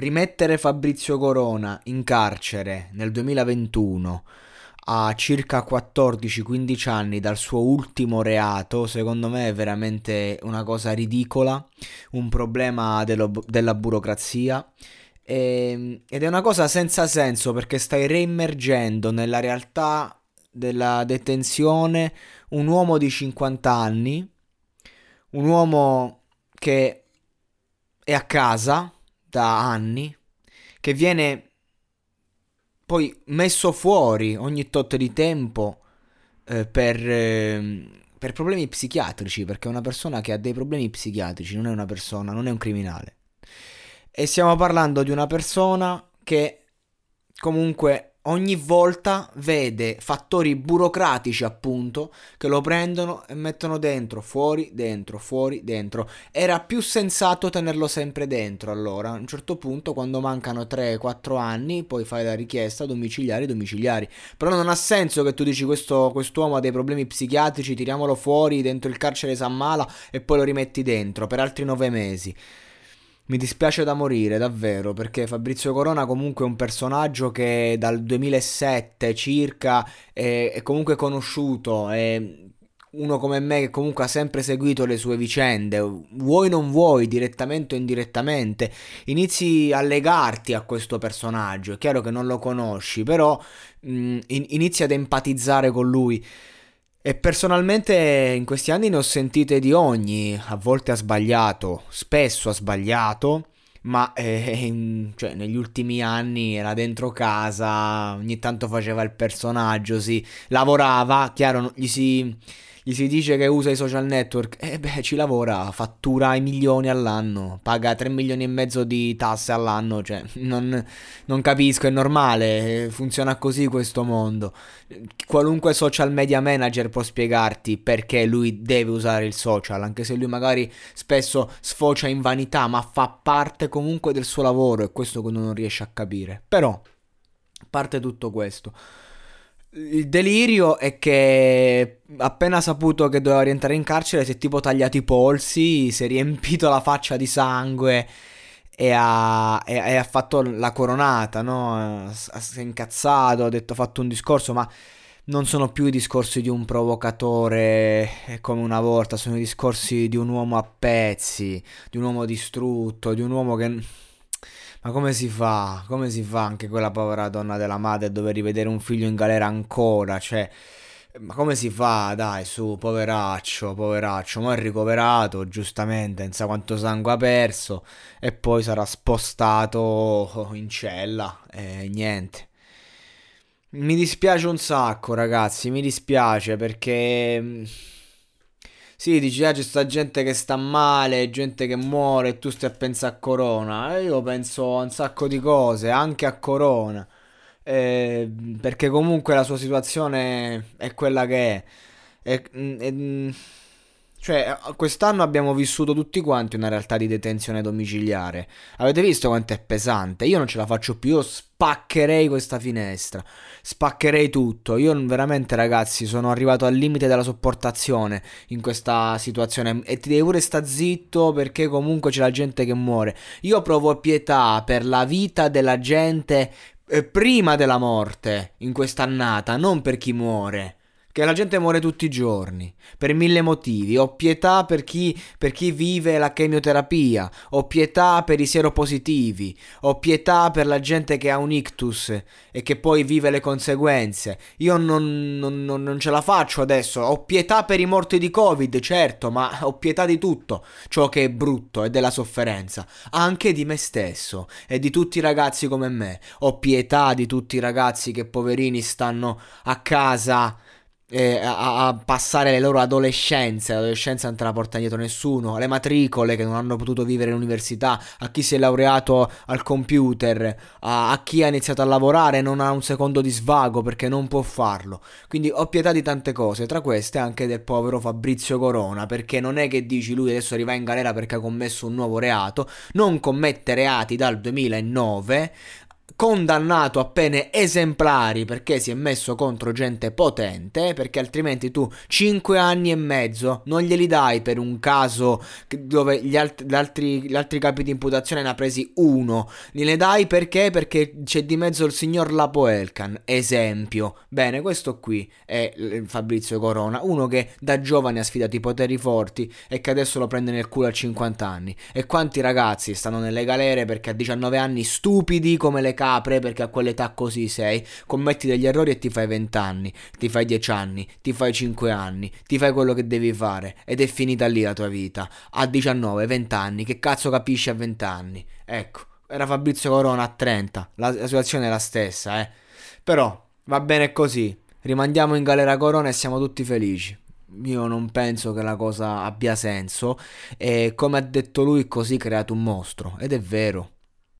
rimettere Fabrizio Corona in carcere nel 2021 a circa 14-15 anni dal suo ultimo reato, secondo me è veramente una cosa ridicola, un problema dello, della burocrazia. E, ehm, ed è una cosa senza senso perché stai reimmergendo nella realtà della detenzione un uomo di 50 anni, un uomo che è a casa da anni, che viene poi messo fuori ogni tot di tempo eh, per, eh, per problemi psichiatrici, perché una persona che ha dei problemi psichiatrici, non è una persona, non è un criminale. E stiamo parlando di una persona che comunque ogni volta vede fattori burocratici appunto che lo prendono e mettono dentro, fuori, dentro, fuori, dentro. Era più sensato tenerlo sempre dentro allora. A un certo punto quando mancano 3-4 anni poi fai la richiesta domiciliari, domiciliari. Però non ha senso che tu dici questo quest'uomo ha dei problemi psichiatrici, tiriamolo fuori dentro il carcere San Mala e poi lo rimetti dentro per altri 9 mesi. Mi dispiace da morire, davvero, perché Fabrizio Corona comunque è un personaggio che dal 2007 circa è, è comunque conosciuto, è uno come me che comunque ha sempre seguito le sue vicende, vuoi non vuoi, direttamente o indirettamente, inizi a legarti a questo personaggio, è chiaro che non lo conosci, però mh, inizi ad empatizzare con lui. E personalmente in questi anni ne ho sentite di ogni, a volte ha sbagliato, spesso ha sbagliato, ma eh, in, cioè, negli ultimi anni era dentro casa, ogni tanto faceva il personaggio, sì, lavorava, chiaro, gli si gli si dice che usa i social network, e eh beh, ci lavora, fattura i milioni all'anno, paga 3 milioni e mezzo di tasse all'anno, cioè, non, non capisco, è normale, funziona così questo mondo. Qualunque social media manager può spiegarti perché lui deve usare il social, anche se lui magari spesso sfocia in vanità, ma fa parte comunque del suo lavoro, e questo che non riesce a capire. Però, parte tutto questo il delirio è che appena saputo che doveva rientrare in carcere si è tipo tagliato i polsi, si è riempito la faccia di sangue e ha, e, e ha fatto la coronata, no? Si è incazzato, ha detto, ha fatto un discorso, ma non sono più i discorsi di un provocatore come una volta, sono i discorsi di un uomo a pezzi, di un uomo distrutto, di un uomo che ma come si fa? Come si fa anche quella povera donna della madre a dover rivedere un figlio in galera ancora? Cioè, ma come si fa? Dai, su, poveraccio, poveraccio. Ma è ricoverato, giustamente, non sa quanto sangue ha perso. E poi sarà spostato in cella. E niente. Mi dispiace un sacco, ragazzi. Mi dispiace perché sì, dici, ah, c'è sta gente che sta male, gente che muore e tu stai a pensare a Corona. E io penso a un sacco di cose, anche a Corona. Eh, perché comunque la sua situazione è quella che è. è, è cioè, quest'anno abbiamo vissuto tutti quanti una realtà di detenzione domiciliare. Avete visto quanto è pesante? Io non ce la faccio più, io spaccherei questa finestra, spaccherei tutto. Io veramente, ragazzi, sono arrivato al limite della sopportazione in questa situazione e ti devi pure sta zitto perché comunque c'è la gente che muore. Io provo pietà per la vita della gente eh, prima della morte in quest'annata, non per chi muore che la gente muore tutti i giorni, per mille motivi. Ho pietà per chi, per chi vive la chemioterapia, ho pietà per i seropositivi, ho pietà per la gente che ha un ictus e che poi vive le conseguenze. Io non, non, non, non ce la faccio adesso, ho pietà per i morti di Covid, certo, ma ho pietà di tutto ciò che è brutto e della sofferenza, anche di me stesso e di tutti i ragazzi come me. Ho pietà di tutti i ragazzi che poverini stanno a casa eh, a, a, passare le loro adolescenze, l'adolescenza non te la porta dietro nessuno, le matricole che non hanno potuto vivere in università, a chi si è laureato al computer, a, a chi ha iniziato a lavorare e non ha un secondo di svago perché non può farlo. Quindi ho pietà di tante cose, tra queste anche del povero Fabrizio Corona, perché non è che dici lui adesso arriva in galera perché ha commesso un nuovo reato, non commette reati dal 2009, condannato a pene esemplari perché si è messo contro gente potente, perché altrimenti tu 5 anni e mezzo non glieli dai per un caso dove gli, alt- gli, altri, gli altri capi di imputazione ne ha presi uno, gliene dai perché? Perché c'è di mezzo il signor Lapo Elkan, esempio. Bene, questo qui è Fabrizio Corona, uno che da giovane ha sfidato i poteri forti e che adesso lo prende nel culo a 50 anni. E quanti ragazzi stanno nelle galere perché a 19 anni stupidi come le capre, perché a quell'età così sei, commetti degli errori e ti fai 20 anni, ti fai 10 anni, ti fai 5 anni, ti fai quello che devi fare ed è finita lì la tua vita. A 19, 20 anni, che cazzo capisci a 20 anni? Ecco, era Fabrizio Corona a 30, la, la situazione è la stessa, eh. Però va bene così, rimandiamo in galera Corona e siamo tutti felici io non penso che la cosa abbia senso e come ha detto lui così creato un mostro ed è vero